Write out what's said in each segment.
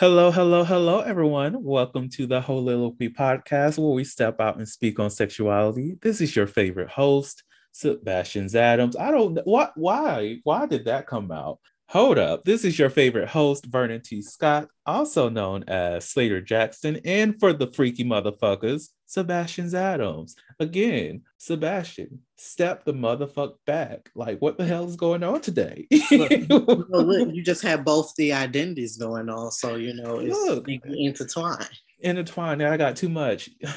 Hello, hello, hello, everyone. Welcome to the Heauxliloquy podcast, where we step out and speak on sexuality. This is your favorite host, Sebastian Adams. I don't know what, why, why did that come out? Hold up. This is your favorite host, Vernon T. Scott, also known as Slaytor Jackson, and for the freaky motherfuckers, Sebastian Adams. Again, Sebastian, step the motherfuck back. Like, what the hell is going on today? Look, you just have both the identities going on, so you know it's Look. intertwined. Intertwined. I got too much.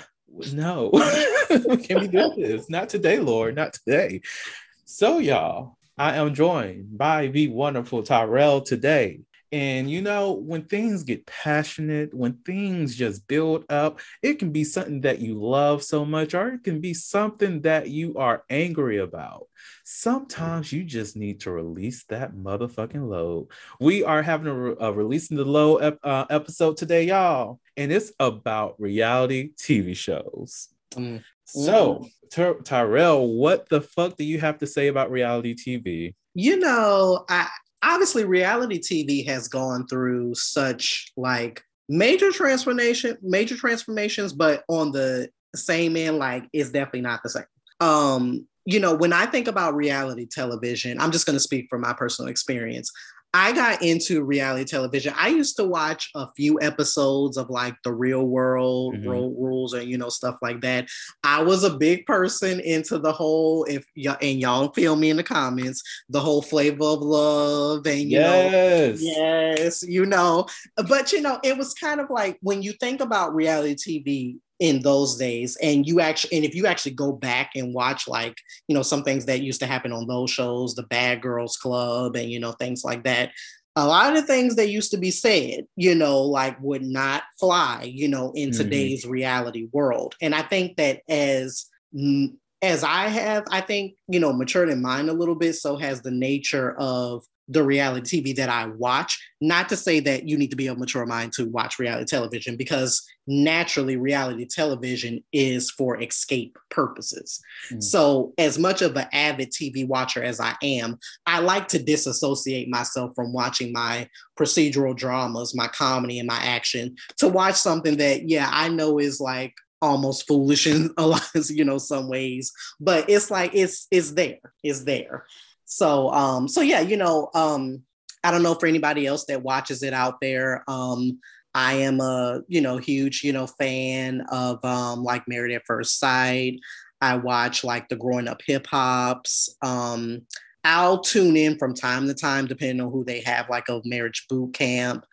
No, can we do this? Not today, Lord. Not today. So, y'all, I am joined by the wonderful Tyrell today. And you know, when things get passionate, when things just build up, it can be something that you love so much, or it can be something that you are angry about. Sometimes you just need to release that motherfucking load. We are having a, a releasing the low ep- uh, episode today, y'all, and it's about reality TV shows. Mm. So, Ty- Tyrell, what the fuck do you have to say about reality TV? You know, I obviously reality TV has gone through such like major transformation, major transformations, but on the same end, like it's definitely not the same. Um, you know, when I think about reality television, I'm just going to speak from my personal experience. I got into reality television. I used to watch a few episodes of like the real world Mhm. road rules and you know stuff like that. I was a big person into the whole if y'all and y'all feel me in the comments, the whole flavor of love and you know yes. Yes, you know, but you know, it was kind of like when you think about reality TV in those days, and you actually, and if you actually go back and watch, like, you know, some things that used to happen on those shows, the Bad Girls Club, and you know, things like that. A lot of the things that used to be said, you know, like would not fly, you know, in Mhm. today's reality world. And I think that as as I have, I think, you know, matured in mind a little bit, so has the nature of the reality TV that I watch. Not to say that you need to be a mature mind to watch reality television, because naturally, reality television is for escape purposes. Mm. So, as much of an avid TV watcher as I am, I like to disassociate myself from watching my procedural dramas, my comedy, and my action to watch something that, yeah, I know is like almost foolish in a lot of you know some ways but it's like it's it's there it's there so um so yeah you know um i don't know for anybody else that watches it out there um i am a you know huge you know fan of um like married at first sight i watch like the growing up hip hops um i'll tune in from time to time depending on who they have like a marriage boot camp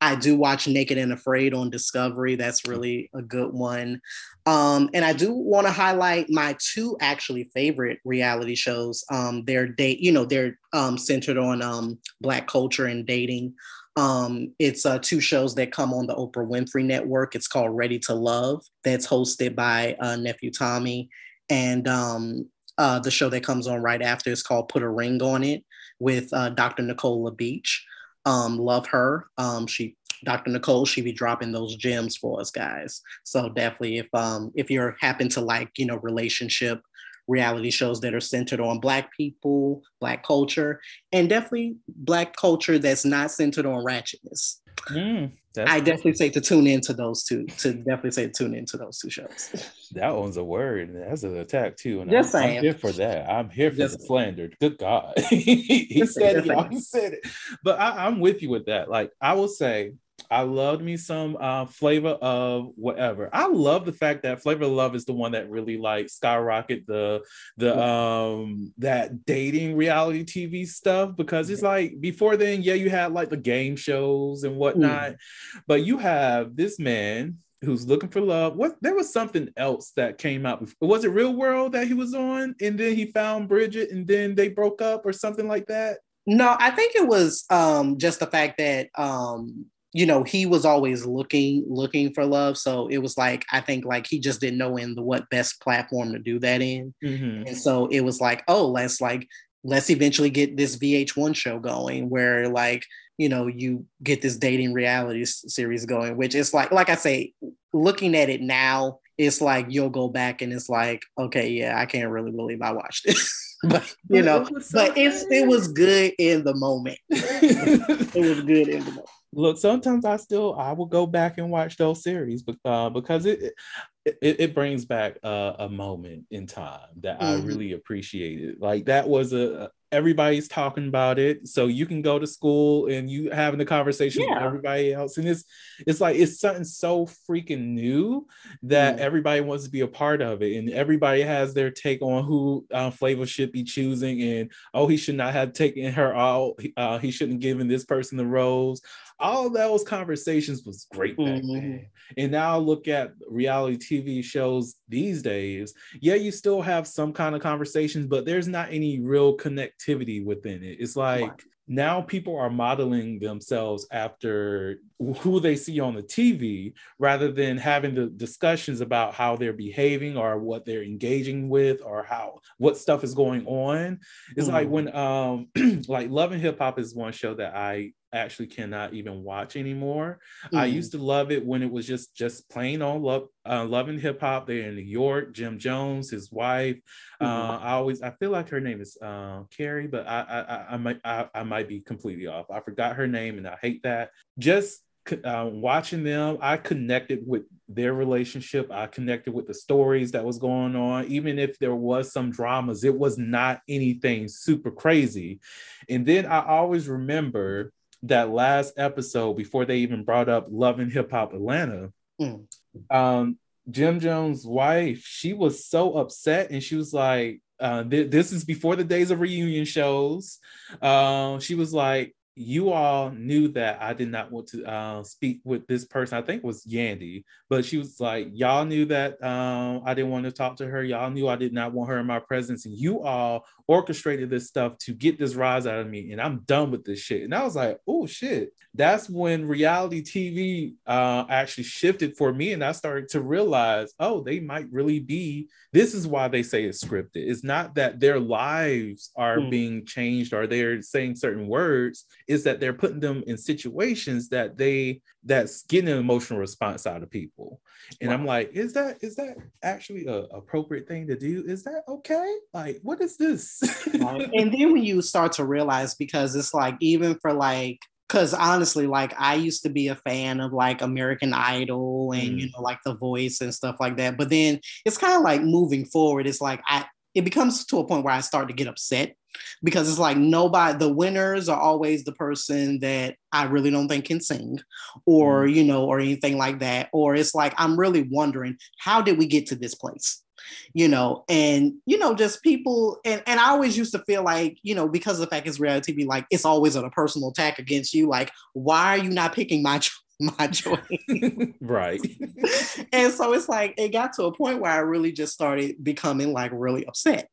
I do watch Naked and Afraid on Discovery. That's really a good one. Um, and I do want to highlight my two actually favorite reality shows. Um, they're date, you know, they're um, centered on um, Black culture and dating. Um, it's uh, two shows that come on the Oprah Winfrey Network. It's called Ready to Love. That's hosted by uh, nephew Tommy, and um, uh, the show that comes on right after is called Put a Ring on It with uh, Dr. Nicola Beach. Um, love her. Um, she Dr. Nicole, she be dropping those gems for us guys. So definitely if um if you're happen to like, you know, relationship reality shows that are centered on black people, black culture, and definitely black culture that's not centered on ratchetness. Mm, I definitely say to tune into those two. To definitely say to tune into those two shows. that one's a word. That's an attack too. And Just I'm, I'm here for that. I'm here for Just the slander. Good God, he Just said it. He said it. But I, I'm with you with that. Like I will say, I loved me some uh, flavor of whatever. I love the fact that Flavor of Love is the one that really like skyrocket the the um that dating reality TV stuff because it's like before then, yeah, you had like the game shows and whatnot, but you have this man who's looking for love. What there was something else that came out. before. Was it Real World that he was on, and then he found Bridget, and then they broke up or something like that? No, I think it was um, just the fact that um, you know he was always looking looking for love. So it was like I think like he just didn't know in the what best platform to do that in, Mhm. and so it was like oh let's like let's eventually get this VH1 show going where like you know you get this dating reality s- series going, which is like like I say looking at it now. It's like you'll go back and it's like, okay, yeah, I can't really believe I watched it. but you know, it so but it's it was good in the moment. It was good in the moment. Look, sometimes I still I will go back and watch those series, but uh, because it it, it brings back a, a moment in time that I Mhm. really appreciated. Like that was a everybody's talking about it, so you can go to school and you having the conversation with everybody else, and it's it's like it's something so freaking new that Mhm. everybody wants to be a part of it, and everybody has their take on who uh, Flavor should be choosing, and oh, he should not have taken her out. Uh, he shouldn't have given this person the rose all those conversations was great back Mhm. then. And now look at reality TV shows these days. Yeah, you still have some kind of conversations, but there's not any real connectivity within it. It's like now people are modeling themselves after who they see on the TV rather than having the discussions about how they're behaving or what they're engaging with or how what stuff is going on. It's like Mhm. when um like Love and Hip Hop is one show that I actually cannot even watch anymore. I Mhm. used to love it when it was just just plain on love uh, love and hip hop. They're in New York. Jim Jones, his wife. Uh, I always I feel like her name is uh, Carrie, but I I, I, I might I, I might be completely off. I forgot her name, and I hate that. Just uh, watching them, I connected with their relationship. I connected with the stories that was going on, even if there was some dramas. It was not anything super crazy. And then I always remember that last episode before they even brought up Love and Hip Hop Atlanta. Mm. Um, Jim Jones' wife, she was so upset, and she was like, uh, th- "This is before the days of reunion shows." Uh, she was like, "You all knew that I did not want to uh, speak with this person. I think it was Yandy, but she was like, y'all knew that um, I didn't want to talk to her. Y'all knew I did not want her in my presence, and you all orchestrated this stuff to get this rise out of me, and I'm done with this shit." And I was like, "Oh shit!" That's when reality TV uh, actually shifted for me, and I started to realize, oh, they might really be. This is why they say it's scripted. It's not that their lives are Hmm. being changed or they're saying certain words. Is that they're putting them in situations that they that's getting an emotional response out of people. And I'm like, is that is that actually a appropriate thing to do? Is that okay? Like, what is this? Right? and then when you start to realize because it's like even for like because honestly like i used to be a fan of like american idol and Mm. you know like the voice and stuff like that but then it's kind of like moving forward it's like i it becomes to a point where i start to get upset because it's like nobody the winners are always the person that i really don't think can sing or mm. you know or anything like that. Or it's like i'm really wondering how did we get to this place? You know, and you know, just people and and I always used to feel like, you know, because of the fact it's reality TV, like it's always a personal attack against you. Like, why are you not picking my my choice? right. and so it's like it got to a point where I really just started becoming like really upset.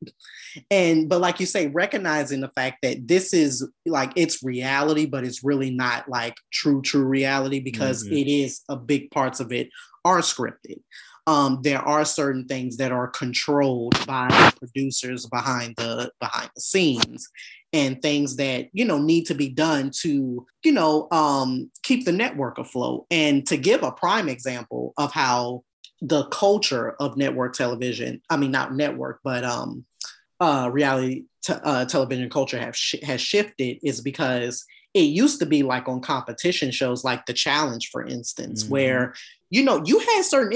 And but like you say, recognizing the fact that this is like it's reality, but it's really not like true, true reality because Mhm. it is a big parts of it are scripted. Um, there are certain things that are controlled by the producers behind the behind the scenes and things that you know need to be done to you know um, keep the network afloat and to give a prime example of how the culture of network television i mean not network but um uh reality te- uh, television culture have sh- has shifted is because it used to be like on competition shows like the challenge for instance Mhm. where you know you had certain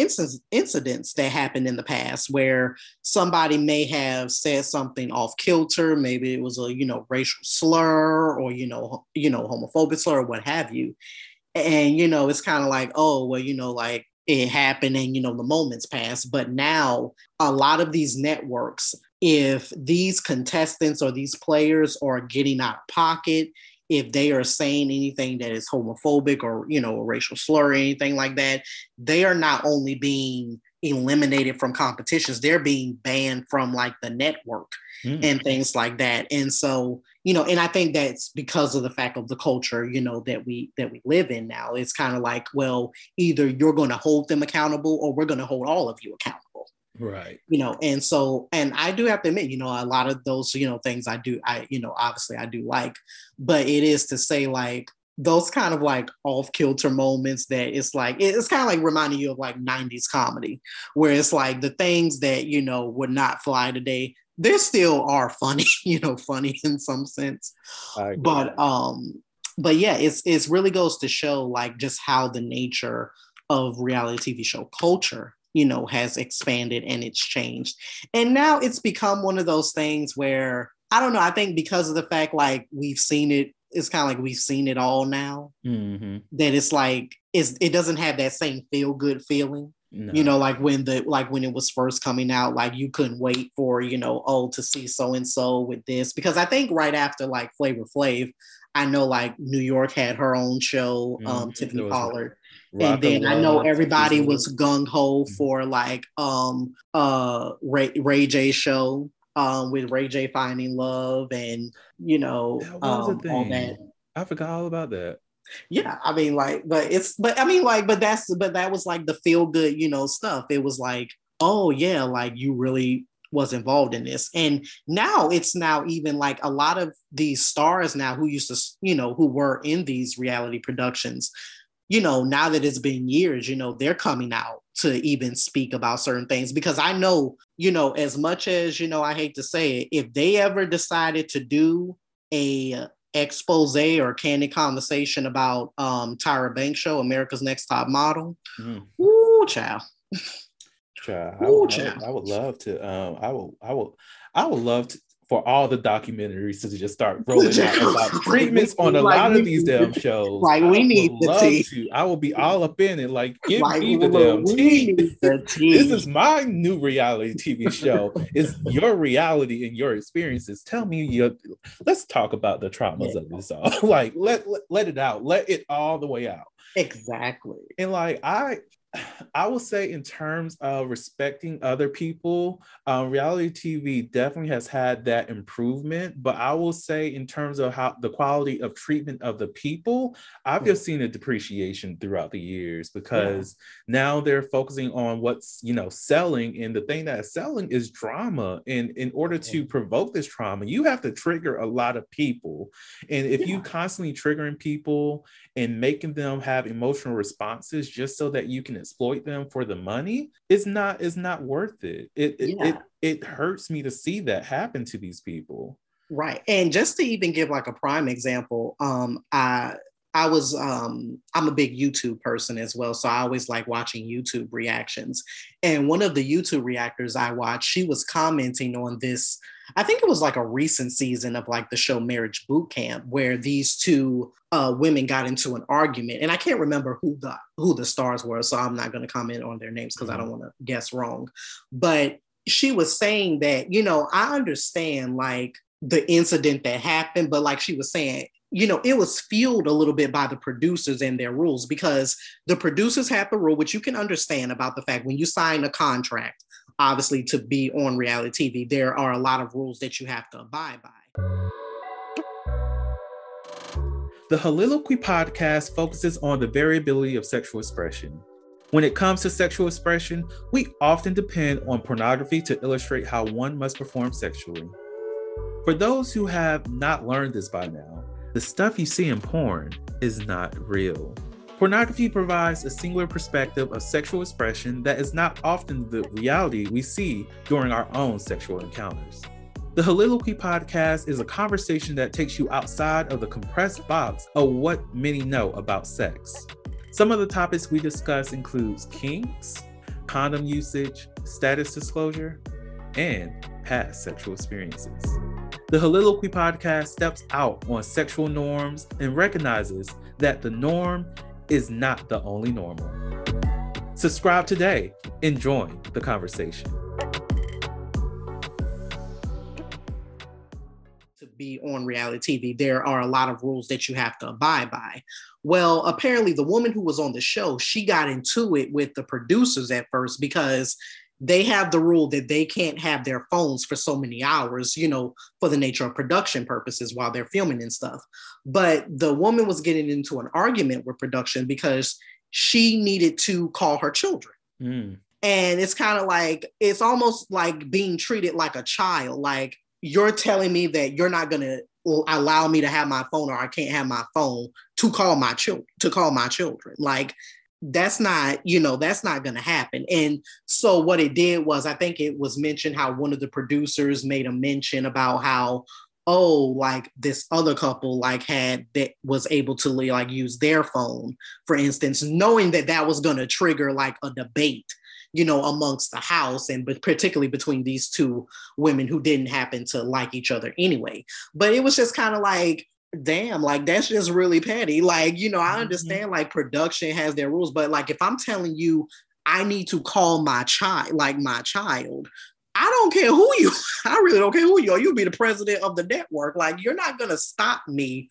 incidents that happened in the past where somebody may have said something off kilter. Maybe it was a you know racial slur or you know you know homophobic slur or what have you. And you know it's kind of like oh well you know like it happened and you know the moments pass but now a lot of these networks if these contestants or these players are getting out of pocket if they are saying anything that is homophobic or you know a racial slur or anything like that they are not only being eliminated from competitions they're being banned from like the network Mm. and things like that. And so you know and i think that's because of the fact of the culture you know that we that we live in now. It's kind of like well either you're going to hold them accountable or we're going to hold all of you accountable Right. you know and so and i do have to admit you know a lot of those you know things i do i you know obviously i do like but it is to say like those kind of like off kilter moments that it's like it's kind of like reminding you of like 90s comedy where it's like the things that you know would not fly today they still are funny you know funny in some sense but um but yeah it's it's really goes to show like just how the nature of reality tv show culture you know has expanded and it's changed and now it's become one of those things where i don't know i think because of the fact like we've seen it it's kind of like we've seen it all now Mhm. that it's like it's, it doesn't have that same feel good feeling No. you know like when the like when it was first coming out like you couldn't wait for you know oh to see so and so with this because i think right after like flavor flav i know like new york had her own show um Mhm. tiffany There was pollard Rock and then i know everybody was gung-ho Mhm. for like um uh ray, ray j show um with ray j finding love and you know That um, all that. I forgot all about that. yeah i mean like but it's but i mean like but that's but that was like the feel good you know stuff. It was like oh yeah like you really was involved in this. And now it's now even like a lot of these stars now who used to you know who were in these reality productions you know now that it's been years you know they're coming out to even speak about certain things because i know you know as much as you know i hate to say it if they ever decided to do a expose or candid conversation about um Tyra Banks show, America's Next Top Model. Mhm. Ooh, child. Child, I, Ooh, would, I, child. would, I would love to. Um, I will. I will. I would love to for all the documentaries to just start rolling out about treatments on a Like, lot of these damn shows. like, we need the tea. to. I will be all up in it. Like, give Like, me the damn tea. the tea. This is my new reality TV show. It's your reality and your experiences. Tell me your. Let's talk about the traumas Yeah. of this all. like, let, let let it out. Let it all the way out. exactly. and like i i will say in terms of respecting other people um, reality tv definitely has had that improvement but i will say in terms of how the quality of treatment of the people i've just seen a depreciation throughout the years because now they're focusing on what's you know selling and the thing that is selling is drama. And in order to provoke this trauma you have to trigger a lot of people. And if you Yeah. constantly triggering people and making them have emotional responses just so that you can exploit them for the money it's not it's not worth it it it, Yeah. it, it hurts me to see that happen to these people Right. And just to even give like a prime example, um, I I was um I'm a big YouTube person as well. So I always like watching YouTube reactions. And one of the YouTube reactors I watched, she was commenting on this. I think it was like a recent season of like the show Marriage Boot Camp, where these two uh, women got into an argument, and I can't remember who the who the stars were, so I'm not going to comment on their names because I don't want to guess wrong. But she was saying that you know I understand like the incident that happened, but like she was saying, you know, it was fueled a little bit by the producers and their rules because the producers had the rule, which you can understand about the fact when you sign a contract, obviously to be on reality TV, there are a lot of rules that you have to abide by. The Heauxliloquy podcast focuses on the variability of sexual expression. When it comes to sexual expression, we often depend on pornography to illustrate how one must perform sexually. For those who have not learned this by now, the stuff you see in porn is not real. Pornography provides a singular perspective of sexual expression that is not often the reality we see during our own sexual encounters. The Heauxliloquy podcast is a conversation that takes you outside of the compressed box of what many know about sex. Some of the topics we discuss includes kinks, condom usage, status disclosure, and past sexual experiences. The Heauxliloquy podcast steps out on sexual norms and recognizes that the norm is not the only normal. Subscribe today and join the conversation. To be on reality TV, there are a lot of rules that you have to abide by. Well, apparently, the woman who was on the show, she got into it with the producers at first because they have the rule that they can't have their phones for so many hours, you know, for the nature of production purposes while they're filming and stuff. But the woman was getting into an argument with production because she needed to call her children. Mm. And it's kind of like, it's almost like being treated like a child. Like, you're telling me that you're not going to allow me to have my phone or I can't have my phone to call my children to call my children like that's not you know that's not going to happen and so what it did was i think it was mentioned how one of the producers made a mention about how oh like this other couple like had that was able to like use their phone for instance knowing that that was going to trigger like a debate you know, amongst the house and but particularly between these two women who didn't happen to like each other anyway. But it was just kind of like, damn, like that's just really petty. Like, you know, I mm-hmm. understand mm-hmm. like production has their rules, but like if I'm telling you I need to call my child, like my child, I don't care who you, I really don't care who you are. You'll be the president of the network. Like, you're not gonna stop me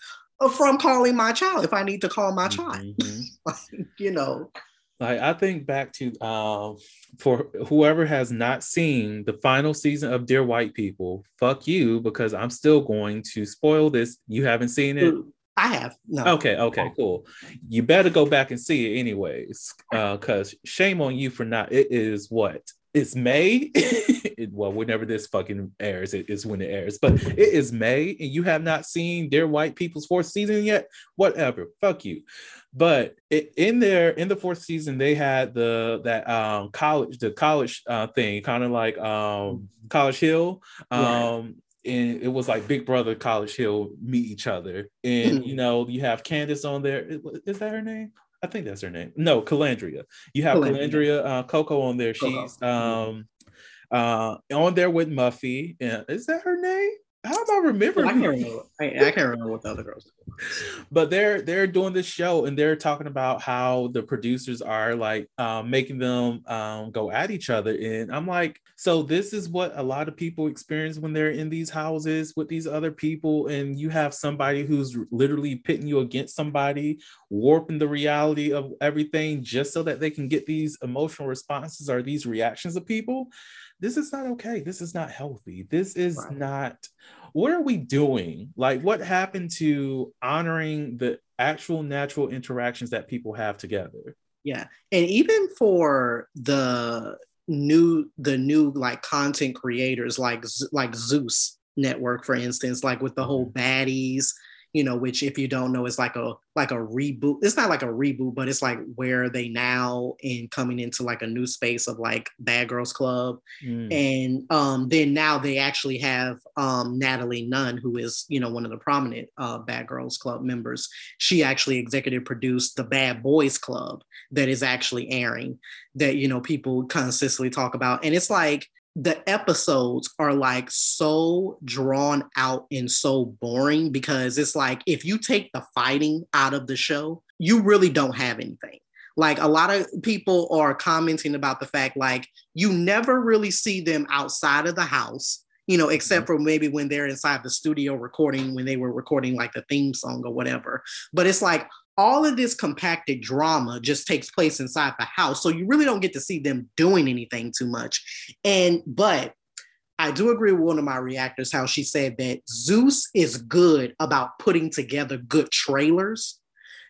from calling my child if I need to call my child. Mm-hmm. you know. Like I think back to um, for whoever has not seen the final season of Dear White People, fuck you because I'm still going to spoil this. You haven't seen it? I have. No. Okay, okay, cool. You better go back and see it anyways. Uh, cause shame on you for not it is what? It's May. it, well, whenever this fucking airs, it is when it airs. But it is May, and you have not seen Dear White People's fourth season yet. Whatever, fuck you. But it, in there, in the fourth season, they had the that um college, the college uh, thing, kind of like um College Hill. Um, right and it was like Big Brother College Hill meet each other. And mm-hmm. you know, you have Candace on there. Is that her name? I think that's her name. No, Calandria. You have Calandria, Calandria uh, Coco on there. She's um uh, on there with Muffy. Yeah, is that her name? How am I remembering? I can't remember. I, I can't remember what the other girls. But they're they're doing this show and they're talking about how the producers are like um, making them um, go at each other. And I'm like, so this is what a lot of people experience when they're in these houses with these other people, and you have somebody who's literally pitting you against somebody, warping the reality of everything just so that they can get these emotional responses or these reactions of people this is not okay. This is not healthy. This is right. not what are we doing? Like what happened to honoring the actual natural interactions that people have together? Yeah. And even for the new the new like content creators like like Zeus network for instance like with the whole mm-hmm. baddies you know, which if you don't know is like a like a reboot. It's not like a reboot, but it's like where they now in coming into like a new space of like Bad Girls Club. Mm. And um then now they actually have um Natalie Nunn, who is, you know, one of the prominent uh Bad Girls Club members. She actually executive produced the Bad Boys Club that is actually airing that, you know, people consistently talk about. And it's like the episodes are like so drawn out and so boring because it's like if you take the fighting out of the show, you really don't have anything. Like a lot of people are commenting about the fact like you never really see them outside of the house, you know, except mm-hmm. for maybe when they're inside the studio recording when they were recording like the theme song or whatever. But it's like all of this compacted drama just takes place inside the house. So you really don't get to see them doing anything too much. And, but I do agree with one of my reactors how she said that Zeus is good about putting together good trailers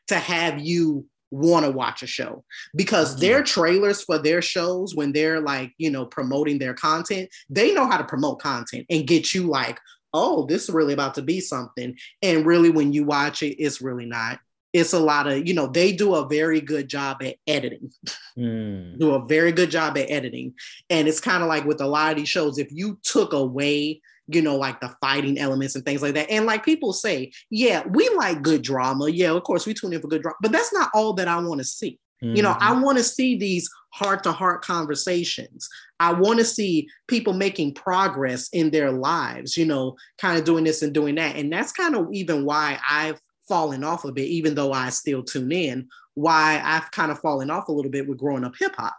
to have you want to watch a show because mm-hmm. their trailers for their shows when they're like you know promoting their content they know how to promote content and get you like oh this is really about to be something and really when you watch it it's really not it's a lot of you know they do a very good job at editing Mm. do a very good job at editing and it's kind of like with a lot of these shows if you took away you know like the fighting elements and things like that and like people say yeah we like good drama yeah of course we tune in for good drama but that's not all that i want to see you know, I Mhm. want to see these heart to heart conversations. I want to see people making progress in their lives, you know, kind of doing this and doing that. And that's kind of even why I've fallen off a bit, even though I still tune in, why I've kind of fallen off a little bit with growing up hip hop.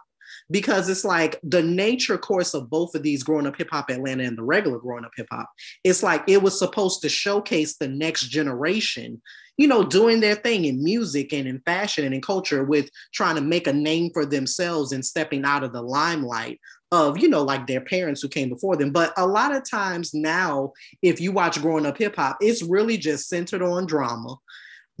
Because it's like the nature course of both of these growing up hip hop Atlanta and the regular growing up hip hop, it's like it was supposed to showcase the next generation you know, doing their thing in music and in fashion and in culture with trying to make a name for themselves and stepping out of the limelight of, you know, like their parents who came before them. But a lot of times now, if you watch growing up hip hop, it's really just centered on drama.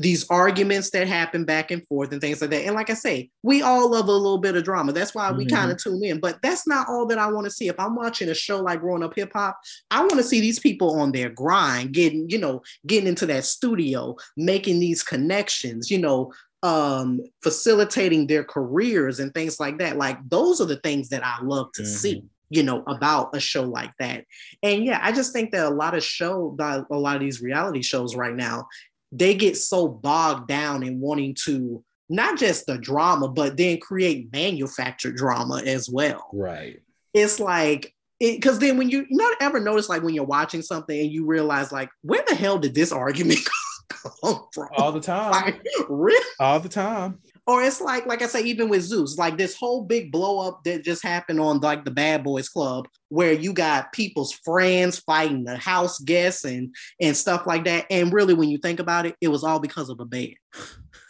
These arguments that happen back and forth and things like that. And like I say, we all love a little bit of drama. That's why we Mhm. kind of tune in. But that's not all that I want to see. If I'm watching a show like Growing Up Hip Hop, I want to see these people on their grind, getting, you know, getting into that studio, making these connections, you know, um, facilitating their careers and things like that. Like those are the things that I love to see, you know, about a show like that. And yeah, I just think that a lot of show, a lot of these reality shows right now, they get so bogged down in wanting to not just the drama, but then create manufactured drama as well Right. it's like because then when you you not ever notice like when you're watching something and you realize like where the hell did this argument come from? All the time. like really? All the time. Or it's like like I say, even with Zeus, like this whole big blow up that just happened on like the Bad Boys Club, where you got people's friends fighting the house guests and and stuff like that. And really, when you think about it, it was all because of a bed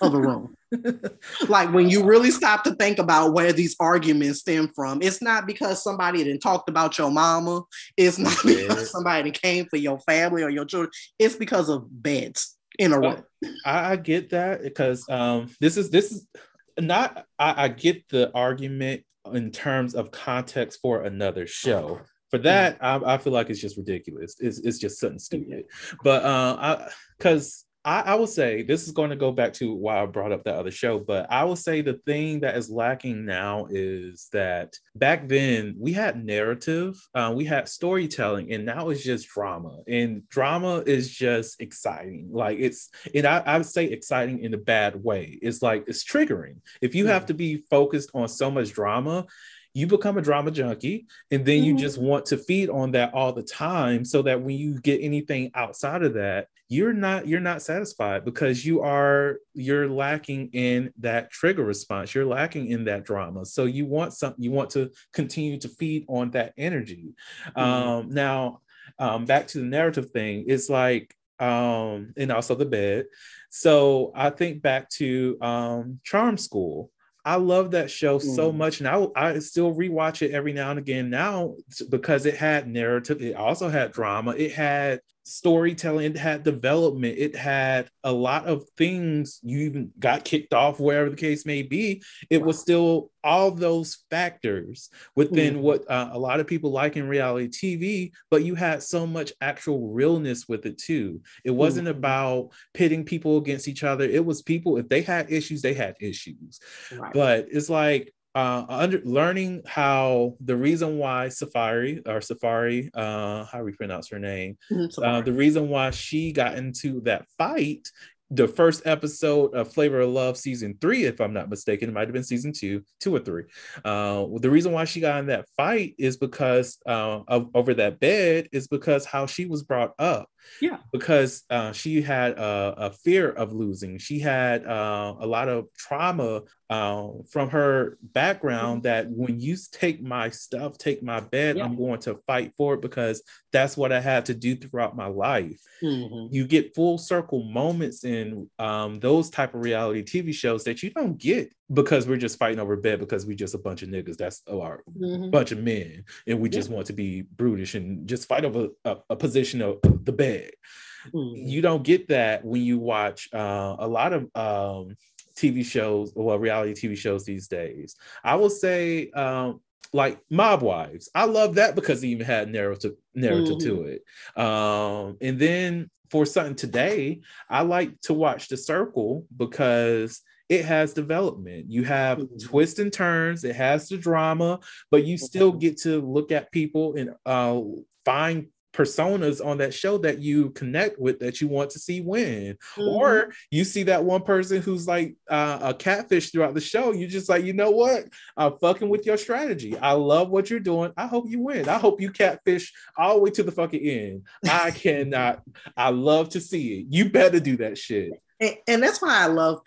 of a room. like when you really stop to think about where these arguments stem from, it's not because somebody didn't talked about your mama. It's not because somebody came for your family or your children. It's because of beds in a Oh, room. I, I get that because um, this is this is not. I, I get the argument in terms of context for another show. For that, I, I feel like it's just ridiculous. It's it's just something stupid. But uh, I because I, I would say this is going to go back to why I brought up that other show. But I would say the thing that is lacking now is that back then we had narrative, uh, we had storytelling, and now it's just drama. And drama is just exciting. Like it's, and I, I would say exciting in a bad way. It's like it's triggering. If you have to be focused on so much drama, you become a drama junkie and then you Mhm. just want to feed on that all the time so that when you get anything outside of that you're not you're not satisfied because you are you're lacking in that trigger response you're lacking in that drama so you want something you want to continue to feed on that energy Mhm. um now um back to the narrative thing it's like um and also the bed so i think back to um charm school I love that show so Mm. much, and I, I still rewatch it every now and again now because it had narrative. It also had drama. It had storytelling. It had development. It had a lot of things. You even got kicked off, wherever the case may be. It was still all those factors within Mhm. what uh, a lot of people like in reality TV, but you had so much actual realness with it too. It wasn't Mhm. about pitting people against each other. It was people, if they had issues, they had issues Right. but it's like uh under learning how the reason why safari or safari uh how do we pronounce her name? Mhm, uh, the reason why she got into that fight the first episode of flavor of love season three if i'm not mistaken it might have been season two two or three. Uh the reason why she got in that fight is because uh of, over that bed is because how she was brought up Yeah. because uh, she had a, a fear of losing. She had uh, a lot of trauma uh, from her background that when you take my stuff, take my bed, Yeah. I'm going to fight for it because that's what I had to do throughout my life. Mhm. You get full circle moments in um, those type of reality TV shows that you don't get because we're just fighting over bed because we just a bunch of niggas. That's our Mhm. bunch of men and we Yeah. just want to be brutish and just fight over a, a position of the bed Mhm. you don't get that when you watch uh, a lot of um, tv shows well reality tv shows these days i will say um, like Mob Wives. I love that because it even had narrative narrative to it. Um, and then for something today, I like to watch The Circle because it has development. You have Mhm. twists and turns, it has the drama, but you still get to look at people and uh, find personas on that show that you connect with that you want to see win. Mhm. or you see that one person who's like uh, a catfish throughout the show you just like you know what? I'm fucking with your strategy. I love what you're doing. I hope you win. I hope you catfish all the way to the fucking end. I cannot. I love to see it. You better do that shit and, and that's why I love,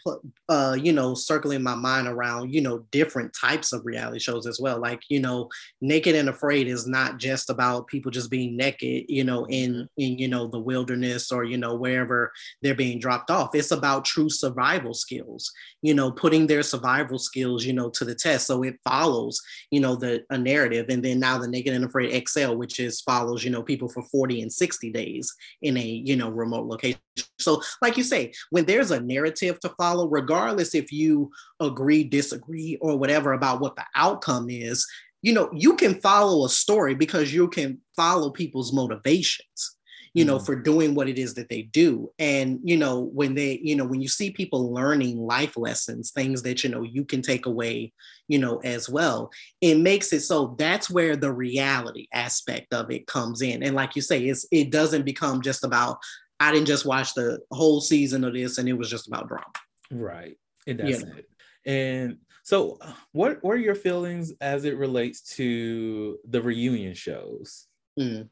uh, you know, circling my mind around, you know, different types of reality shows as well. Like, you know, Naked and Afraid is not just about people just being naked, you know, in in you know the wilderness or you know wherever they're being dropped off. It's about true survival skills, you know, putting their survival skills, you know, to the test. So it follows, you know, the a narrative, and then now the Naked and Afraid XL, which is follows, you know, people for forty and sixty days in a you know remote location. So, like you say, when there's a narrative to follow, regardless if you agree, disagree, or whatever about what the outcome is, you know, you can follow a story because you can follow people's motivations, you know, Mhm. for doing what it is that they do. And, you know, when they, you know, when you see people learning life lessons, things that, you know, you can take away, you know, as well, it makes it so that's where the reality aspect of it comes in. And like you say, it's it doesn't become just about I didn't just watch the whole season of this and it was just about drama. right and that's Yeah. it and so what, what are your feelings as it relates to the reunion shows Mm.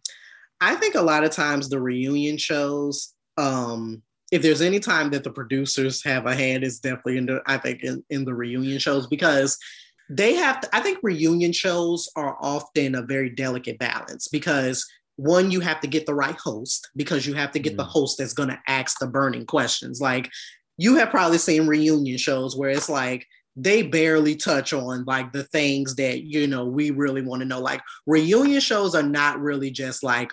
I think a lot of times the reunion shows, um, if there's any time that the producers have a hand, it's definitely in the I think in, in the reunion shows because they have to, I think reunion shows are often a very delicate balance because one, you have to get the right host because you have to get the Mm. host that's gonna ask the burning questions. Like you have probably seen reunion shows where it's like they barely touch on like the things that you know we really want to know like reunion shows are not really just like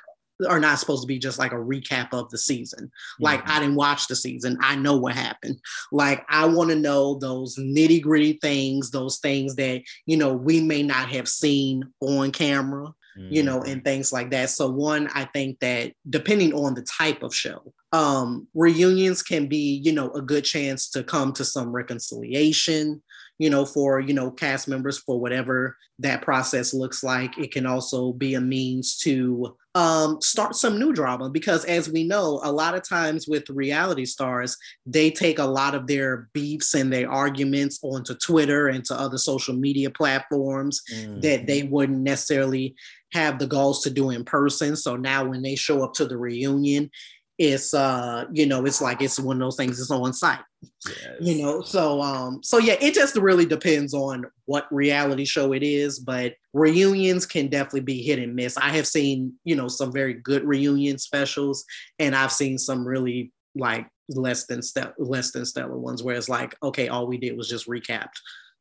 are not supposed to be just like a recap of the season like Mhm. i didn't watch the season i know what happened like i want to know those nitty gritty things those things that you know we may not have seen on camera you know, and things like that. So one, I think that depending on the type of show, um, reunions can be, you know, a good chance to come to some reconciliation, you know, for, you know, cast members for whatever that process looks like. It can also be a means to um, start some new drama because as we know, a lot of times with reality stars, they take a lot of their beefs and their arguments onto Twitter and to other social media platforms that they wouldn't necessarily have the goals to do in person. So now when they show up to the reunion, it's uh, you know, it's like it's one of those things that's on site. Yes. You know, so um, so yeah, it just really depends on what reality show it is, but reunions can definitely be hit and miss. I have seen, you know, some very good reunion specials, and I've seen some really like less than stellar, less than stellar ones where it's like, okay, all we did was just recapped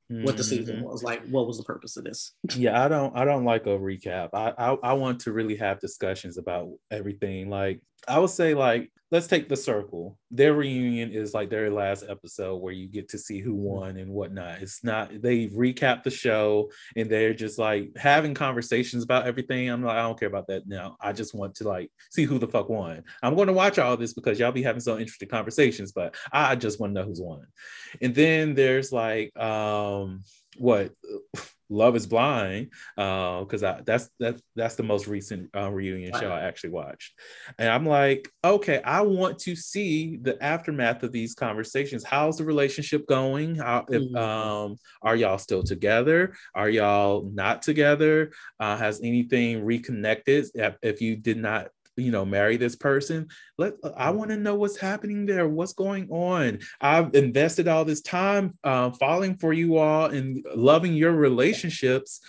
what the season Mhm. was. Like, what was the purpose of this? yeah i don't i don't like a recap I, I i want to really have discussions about everything like i would say like let's take the circle. Their reunion is like their last episode where you get to see who won and whatnot. It's not they recap the show and they're just like having conversations about everything. I'm like i don't care about that now. I just want to like see who the fuck won. I'm going to watch all this because y'all be having some interesting conversations but i just want to know who's won. And then there's like um what Love is Blind, because I that's that's that's the most recent uh, reunion show I actually watched, and I'm like, okay, I want to see the aftermath of these conversations. How's the relationship going? How if Mhm. um are y'all still together? Are y'all not together? Uh, has anything reconnected? If you did not you know marry this person. Let i want to know what's happening there. What's going on? I've invested all this time uh, falling for you all and loving your relationships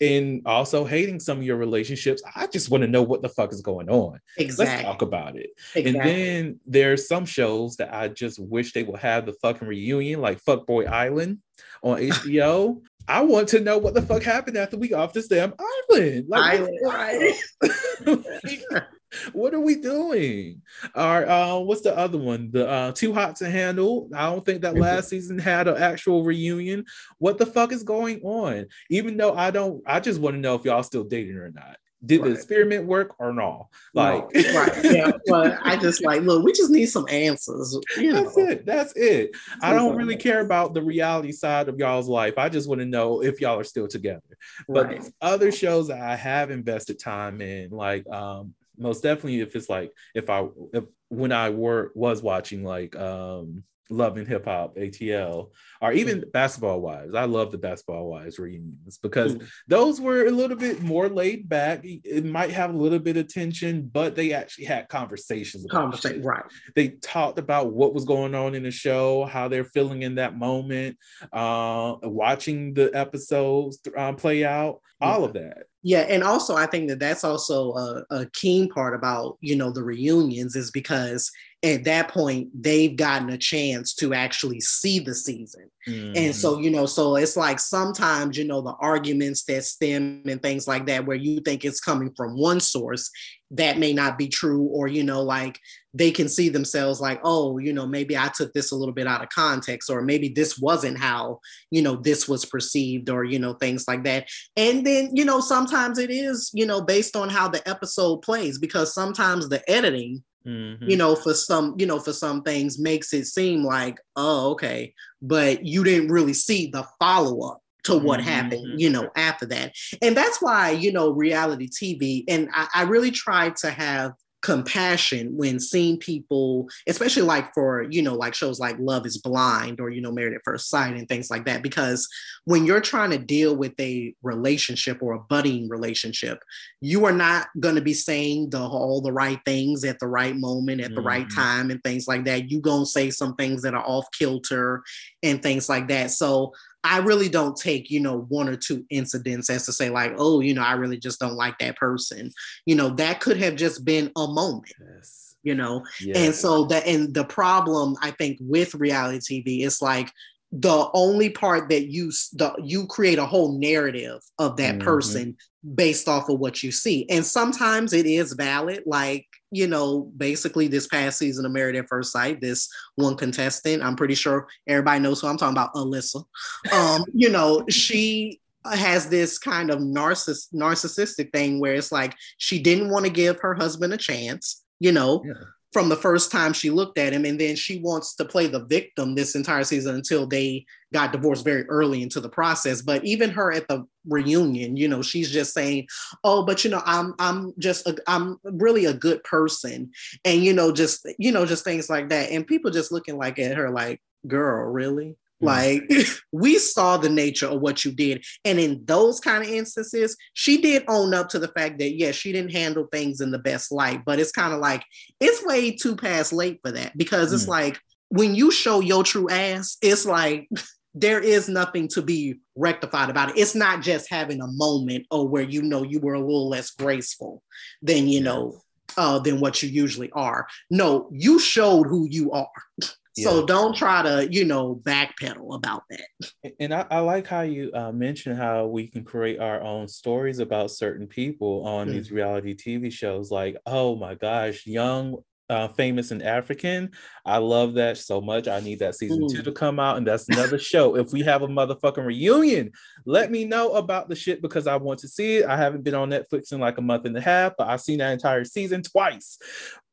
and also hating some of your relationships. I just want to know what the fuck is going on. Let's talk about it. Exactly. and then there's some shows that i just wish they would have the fucking reunion like fuckboy island on hbo I want to know what the fuck happened after we got off this damn island. Like, Island, right. what are we doing? Or uh, what's the other one? The uh, Too Hot to Handle. I don't think that last season had an actual reunion. What the fuck is going on? Even though I don't, I just want to know if y'all still dating or not. Did Right. the experiment work or not? Like, No, right. Yeah. But I just like, look, we just need some answers. You know. that's it. That's it. I don't really care about the reality side of y'all's life. I just want to know if y'all are still together. But Right. other shows that I have invested time in, like um, most definitely if it's like if I if when I were was watching like um Love and Hip Hop ATL or even Basketball Wives. I love the Basketball Wives reunions because Mm. those were a little bit more laid back. It might have a little bit of tension, but they actually had conversations. About Conversation. Right. they talked about what was going on in the show, how they're feeling in that moment, uh, watching the episodes um, play out, all of that. Yeah, and also I think that that's also a, a keen part about you know the reunions is because at that point they've gotten a chance to actually see the season, Mm-hmm. and so you know so it's like sometimes you know the arguments that stem and things like that where you think it's coming from one source that may not be true or you know like they can see themselves like oh you know maybe I took this a little bit out of context or maybe this wasn't how you know this was perceived or you know things like that and then, you know, sometimes it is, you know, based on how the episode plays, because sometimes the editing, Mhm. you know, for some, you know, for some things makes it seem like, oh, okay, but you didn't really see the follow up to what Mhm. happened, you know, after that. And that's why, you know, reality TV, and I, I really try to have compassion when seeing people, especially like for, you know, like shows like Love is Blind or, you know, Married at First Sight and things like that. Because when you're trying to deal with a relationship or a budding relationship, you are not going to be saying the all the right things at the right moment, at the right Mhm. time, and things like that. You gonna say some things that are off kilter and things like that. So I really don't take, you know, one or two incidents as to say, like, oh, you know, I really just don't like that person. You know, that could have just been a moment, Yes. you know. And so that and the problem I think with reality TV is like the only part that you the you create a whole narrative of that Mhm. person based off of what you see. And sometimes it is valid like you know, basically this past season of Married at First Sight, this one contestant, I'm pretty sure everybody knows who I'm talking about, Alyssa. Um, you know, she has this kind of narciss- narcissistic thing where it's like she didn't want to give her husband a chance, you know, Yeah. From the first time she looked at him. And then she wants to play the victim this entire season until they got divorced very early into the process. But even her at the reunion, you know, she's just saying, "Oh, but you know, I'm I'm just I'm really a good person," and you know, just you know, just things like that. And people just looking like at her like, "Girl, really?" Mm. Like we saw the nature of what you did. And in those kind of instances, she did own up to the fact that yes, she didn't handle things in the best light. But it's kind of like it's way too past late for that because it's Mm. like when you show your true ass, it's like there is nothing to be rectified about it. It's not just having a moment or where you know you were a little less graceful than you know uh, than what you usually are. No, you showed who you are. So don't try to, you know, backpedal about that. and I, I like how you uh, mentioned how we can create our own stories about certain people on Mm. these reality TV shows. Like, oh my gosh, young, uh, famous, and African. I love that so much. I need that season Mm. two to come out, and that's another show. If we have a motherfucking reunion, let me know about the shit because I want to see it. I haven't been on Netflix in like a month and a half, but I've seen that entire season twice.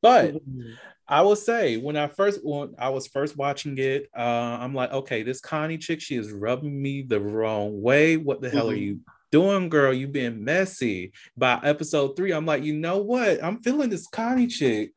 But I will say when I first when I was first watching it, uh, I'm like, okay, this Connie chick, she is rubbing me the wrong way. What the hell are Mhm. you doing, girl? You being messy. By episode three, I'm like, you know what? I'm feeling this Connie chick.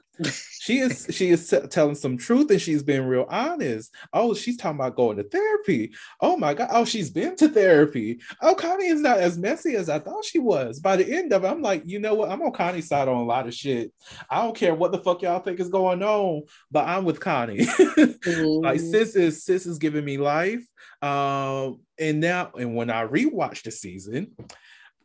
She is she is t- telling some truth and she's being real honest. Oh, she's talking about going to therapy. Oh my god. Oh, she's been to therapy. Oh, Connie is not as messy as I thought she was. By the end of it, I'm like, you know what? I'm on Connie's side on a lot of shit. I don't care what the fuck y'all think is going on, but I'm with Connie. like Mhm. sis is sis is giving me life. Um, and now and when I rewatched the season,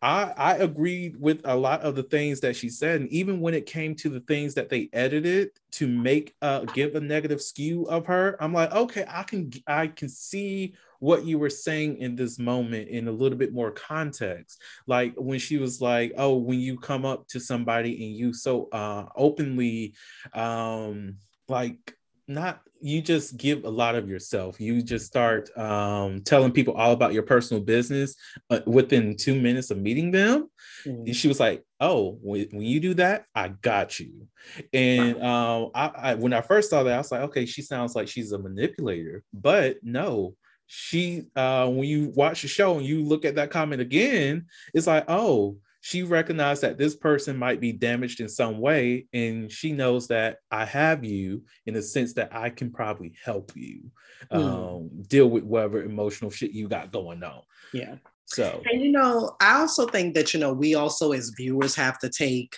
I I agreed with a lot of the things that she said, and even when it came to the things that they edited to make uh give a negative skew of her, I'm like, okay, I can I can see what you were saying in this moment in a little bit more context. Like when she was like, "Oh, when you come up to somebody and you so uh, openly, um, like." Not you just give a lot of yourself you just start um, telling people all about your personal business uh, within two minutes of meeting them mm-hmm. and she was like oh when, when, you do that i got you and wow. um, I, I, when i first saw that i was like okay she sounds like she's a manipulator but no she uh, when you watch the show and you look at that comment again it's like oh she recognized that this person might be damaged in some way and she knows that i have you in the sense that i can probably help you mm. um, deal with whatever emotional shit you got going on yeah so and you know i also think that you know we also as viewers have to take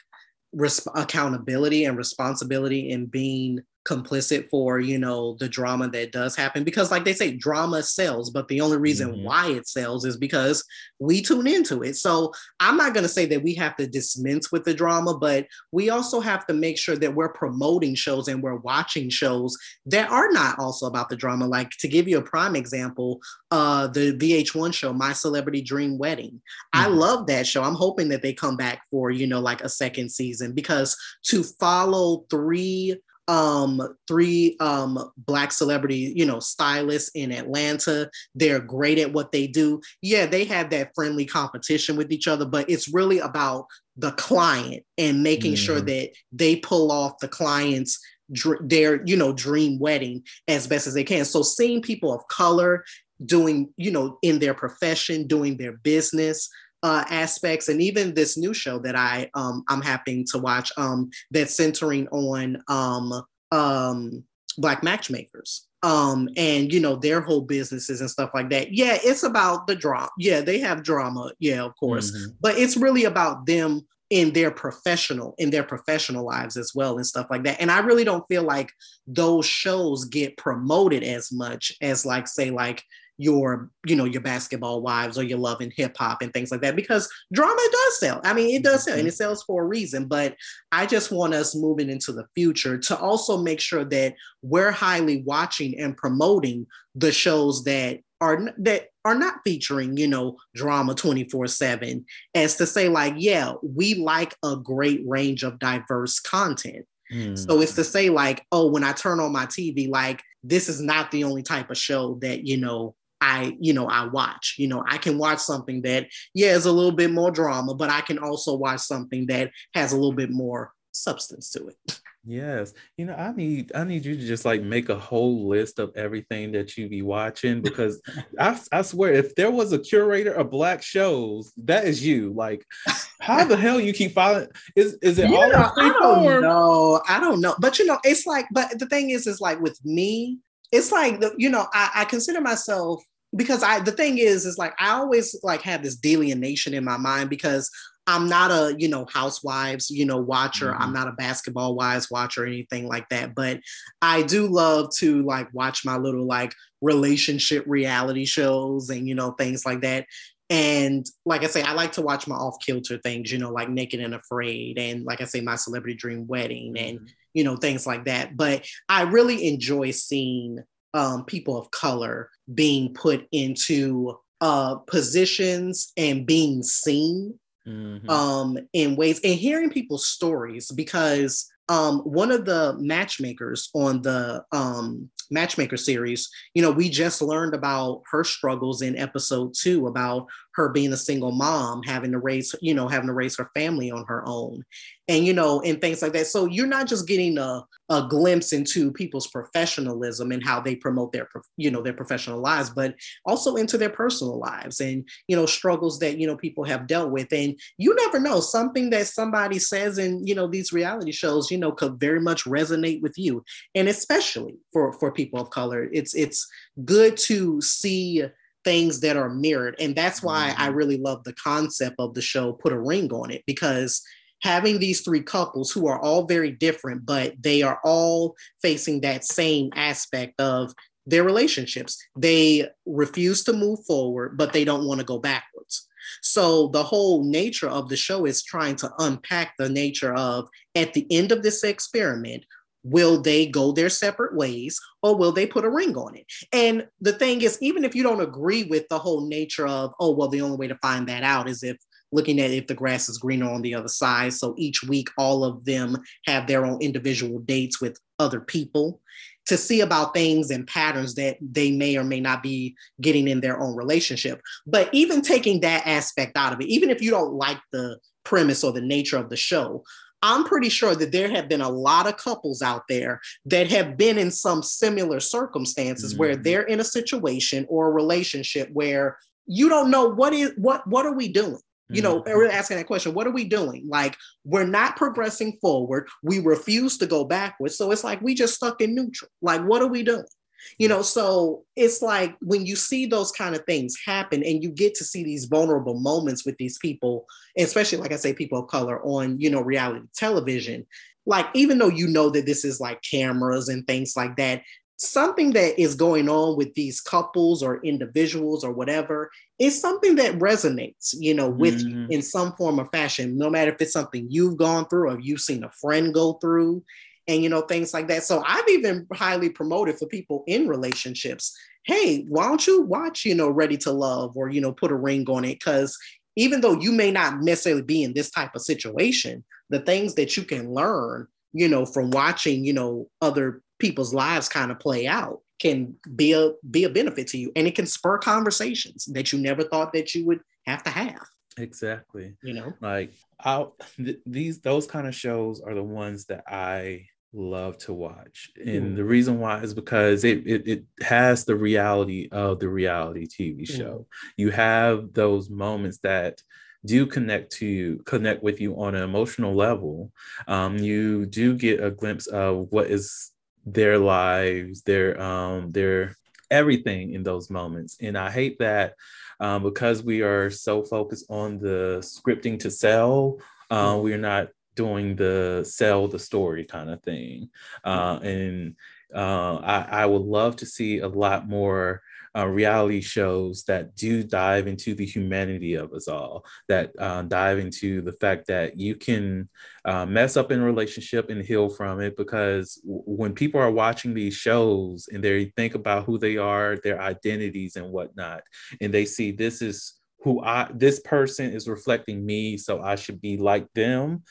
resp- accountability and responsibility in being complicit for you know the drama that does happen because like they say drama sells but the only reason mm-hmm. why it sells is because we tune into it so i'm not going to say that we have to dismiss with the drama but we also have to make sure that we're promoting shows and we're watching shows that are not also about the drama like to give you a prime example uh the vh1 show my celebrity dream wedding mm-hmm. i love that show i'm hoping that they come back for you know like a second season because to follow three um three um black celebrity you know stylists in atlanta. They're great at what they do. Yeah they have that friendly competition with each other but it's really about the client and making mm-hmm. sure that they pull off the client's dr- their you know dream wedding as best as they can. So seeing people of color doing you know in their profession doing their business uh, aspects, and even this new show that I um, I'm happening to watch um, that's centering on um, um, black matchmakers um, and you know their whole businesses and stuff like that. Yeah, it's about the drama. Yeah, they have drama. Yeah, of course, mm-hmm. but it's really about them in their professional in their professional lives as well and stuff like that and i really don't feel like those shows get promoted as much as like say like your you know your basketball wives or your love and hip hop and things like that because drama does sell i mean it does sell and mm-hmm. it sells for a reason but i just want us moving into the future to also make sure that we're highly watching and promoting the shows that are that are not featuring you know drama 24 7 as to say like yeah we like a great range of diverse content mm. so it's to say like oh when i turn on my tv like this is not the only type of show that you know I, you know, I watch. You know, I can watch something that, yeah, is a little bit more drama, but I can also watch something that has a little bit more substance to it. Yes. You know, I need I need you to just like make a whole list of everything that you be watching because I, I swear if there was a curator of black shows, that is you. Like how the hell you keep following is is it all know, I don't know. I don't know. But you know, it's like but the thing is is like with me, it's like the, you know I, I consider myself because I the thing is is like I always like have this delineation in my mind because I'm not a you know housewives you know watcher. Mm-hmm. I'm not a basketball wives watcher or anything like that. But I do love to like watch my little like relationship reality shows and you know things like that. And like I say, I like to watch my off kilter things, you know, like Naked and Afraid, and like I say, my Celebrity Dream Wedding, and mm-hmm you know, things like that. But I really enjoy seeing um, people of color being put into uh, positions and being seen mm-hmm. um, in ways and hearing people's stories because um, one of the matchmakers on the um, matchmaker series, you know, we just learned about her struggles in episode two about her being a single mom, having to raise, you know, having to raise her family on her own. And you know and things like that. So you're not just getting a, a glimpse into people's professionalism and how they promote their you know their professional lives but also into their personal lives and you know struggles that you know people have dealt with. And you never know something that somebody says in you know these reality shows you know could very much resonate with you. And especially for for people of color it's it's good to see things that are mirrored and that's why i mm-hmm. really love the concept of the show put a ring on it because having these three couples who are all very different, but they are all facing that same aspect of their relationships. They refuse to move forward, but they don't want to go backwards. So the whole nature of the show is trying to unpack the nature of at the end of this experiment, will they go their separate ways or will they put a ring on it? And the thing is, even if you don't agree with the whole nature of, oh, well, the only way to find that out is if looking at if the grass is greener on the other side. So each week, all of them have their own individual dates with other people to see about things and patterns that they may or may not be getting in their own relationship. But even taking that aspect out of it, even if you don't like the premise or the nature of the show, I'm pretty sure that there have been a lot of couples out there that have been in some similar circumstances mm-hmm. where they're in a situation or a relationship where you don't know what is what what are we doing? You know mm-hmm. we're asking that question what are we doing? Like we're not progressing forward. We refuse to go backwards. So it's like we just stuck in neutral. Like what are we doing you know so it's like when you see those kind of things happen and you get to see these vulnerable moments with these people especially like i say people of color on you know reality television like even though you know that this is like cameras and things like that something that is going on with these couples or individuals or whatever is something that resonates you know with mm-hmm. you in some form or fashion no matter if it's something you've gone through or you've seen a friend go through and you know things like that. So i've even highly promoted for people in relationships hey why don't you watch you know ready to love or you know put a ring on it? Because even though you may not necessarily be in this type of situation the things that you can learn you know from watching you know other people's lives kind of play out can be a be a benefit to you and it can spur conversations that you never thought that you would have to have. Exactly. You know? Like out th- these those kind of shows are the ones that i love to watch and mm. the reason why is because it, it, it has the reality of the reality tv show mm. you have those moments that do connect to you connect with you on an emotional level um, you do get a glimpse of what is their lives their um their everything in those moments and i hate that um, because we are so focused on the scripting to sell uh, mm-hmm. we're not doing the sell the story kind of thing. Uh, and uh, I, I, would love to see a lot more uh, reality shows that do dive into the humanity of us all, that uh, dive into the fact that you can uh, mess up in a relationship and heal from it. Because w- when people are watching these shows and they think about who they are, their identities and whatnot, and they see this is who I this person is reflecting me, so I should be like them.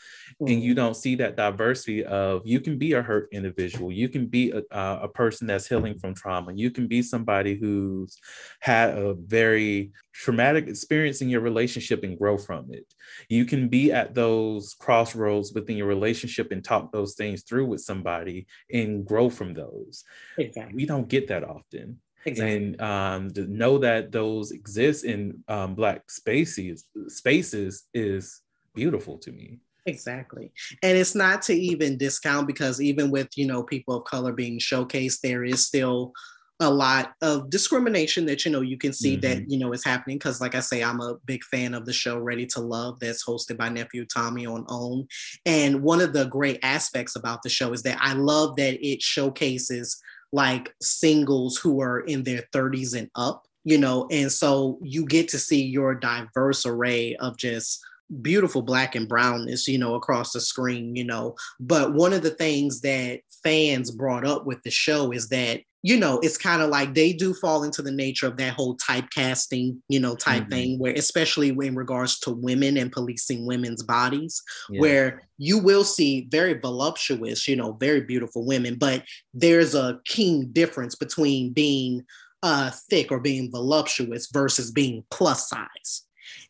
Mm-hmm. And you mm-hmm. don't see that diversity of you can be a hurt individual, you can be a, a person that's healing from trauma, you can be somebody who's had a very traumatic experience in your relationship and grow from it. You can be at those crossroads within your relationship and talk those things through with somebody and grow from those. Exactly. We don't get that often. Exactly. And um, to know that those exist in um, Black spaces spaces is beautiful to me. Exactly. And it's not to even discount because even with, you know, people of color being showcased, there is still a lot of discrimination that you know you can see mm-hmm. that you know is happening because like i say i'm a big fan of the show ready to love that's hosted by nephew tommy on own and one of the great aspects about the show is that i love that it showcases like singles who are in their 30s and up, you know, and so you get to see your diverse array of just beautiful black and brownness, you know, across the screen, you know. But one of the things that fans brought up with the show is that you know, it's kind of like they do fall into the nature of that whole typecasting, you know, type mm-hmm. thing, where especially in regards to women and policing women's bodies, yeah. where you will see very voluptuous, you know, very beautiful women, but there's a keen difference between being uh, thick or being voluptuous versus being plus size.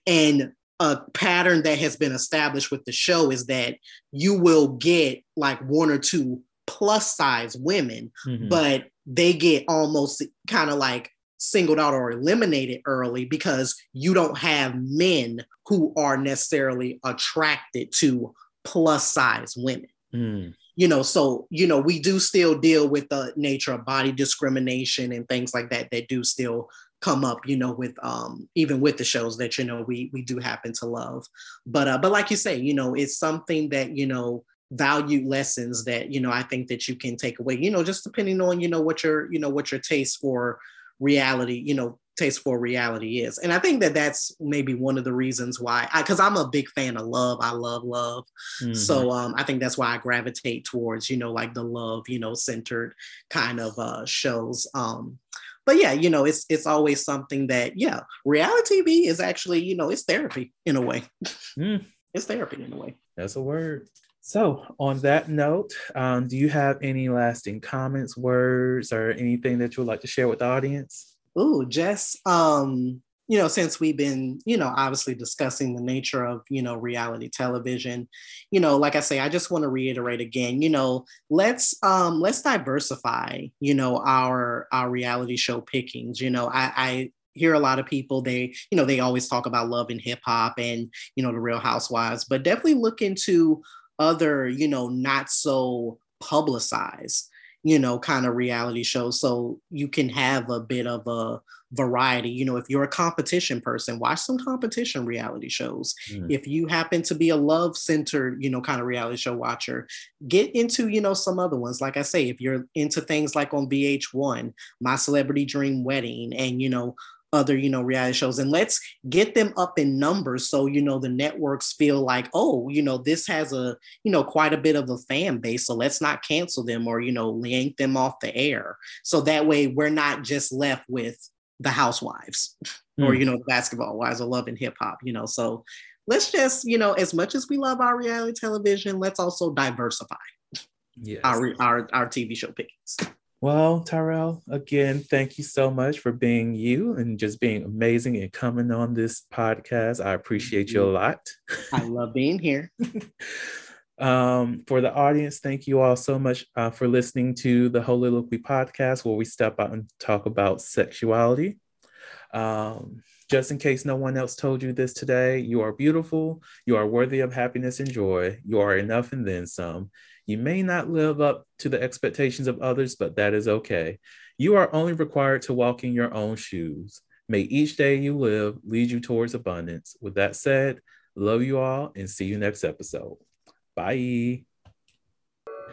And a pattern that has been established with the show is that you will get like one or two plus size women, mm-hmm. but they get almost kind of like singled out or eliminated early because you don't have men who are necessarily attracted to plus size women. Mm. You know, so you know, we do still deal with the nature of body discrimination and things like that that do still come up, you know, with um even with the shows that you know we we do happen to love. But uh but like you say, you know, it's something that, you know, valued lessons that you know i think that you can take away you know just depending on you know what your you know what your taste for reality you know taste for reality is. And I think that that's maybe one of the reasons why, i because I'm a big fan of love. I love love. Mm-hmm. So um, I think that's why I gravitate towards, you know, like the love, you know, centered kind of uh, shows. Um, but yeah, you know, it's it's always something that yeah, reality TV is actually, you know, it's therapy in a way. Mm. It's therapy in a way. That's a word. So, on that note, um, do you have any lasting comments, words, or anything that you would like to share with the audience? Ooh, Jess, um, you know, since we've been, you know, obviously discussing the nature of, you know, reality television, you know, like I say, I just want to reiterate again, you know, let's um let's diversify, you know, our our reality show pickings. You know, I, I hear a lot of people they you know they always talk about love and hip hop and you know the real housewives but definitely look into other you know not so publicized you know, kind of reality shows. So you can have a bit of a variety. You know, if you're a competition person, watch some competition reality shows. Mm. If you happen to be a love centered, you know, kind of reality show watcher, get into, you know, some other ones. Like I say, if you're into things like on VH1, My Celebrity Dream Wedding, and, you know, other you know reality shows and let's get them up in numbers so you know the networks feel like oh you know this has a you know quite a bit of a fan base so let's not cancel them or you know yank them off the air so that way we're not just left with the housewives mm. or you know basketball wives or love and hip hop you know so let's just you know as much as we love our reality television let's also diversify yes. our our our tv show pickings well, Tyrell, again, thank you so much for being you and just being amazing and coming on this podcast. I appreciate you a lot. I love being here. um, for the audience, thank you all so much uh, for listening to the Holy Heauxliloquy podcast, where we step out and talk about sexuality. Um, just in case no one else told you this today, you are beautiful, you are worthy of happiness and joy, you are enough and then some. You may not live up to the expectations of others, but that is okay. You are only required to walk in your own shoes. May each day you live lead you towards abundance. With that said, love you all and see you next episode. Bye.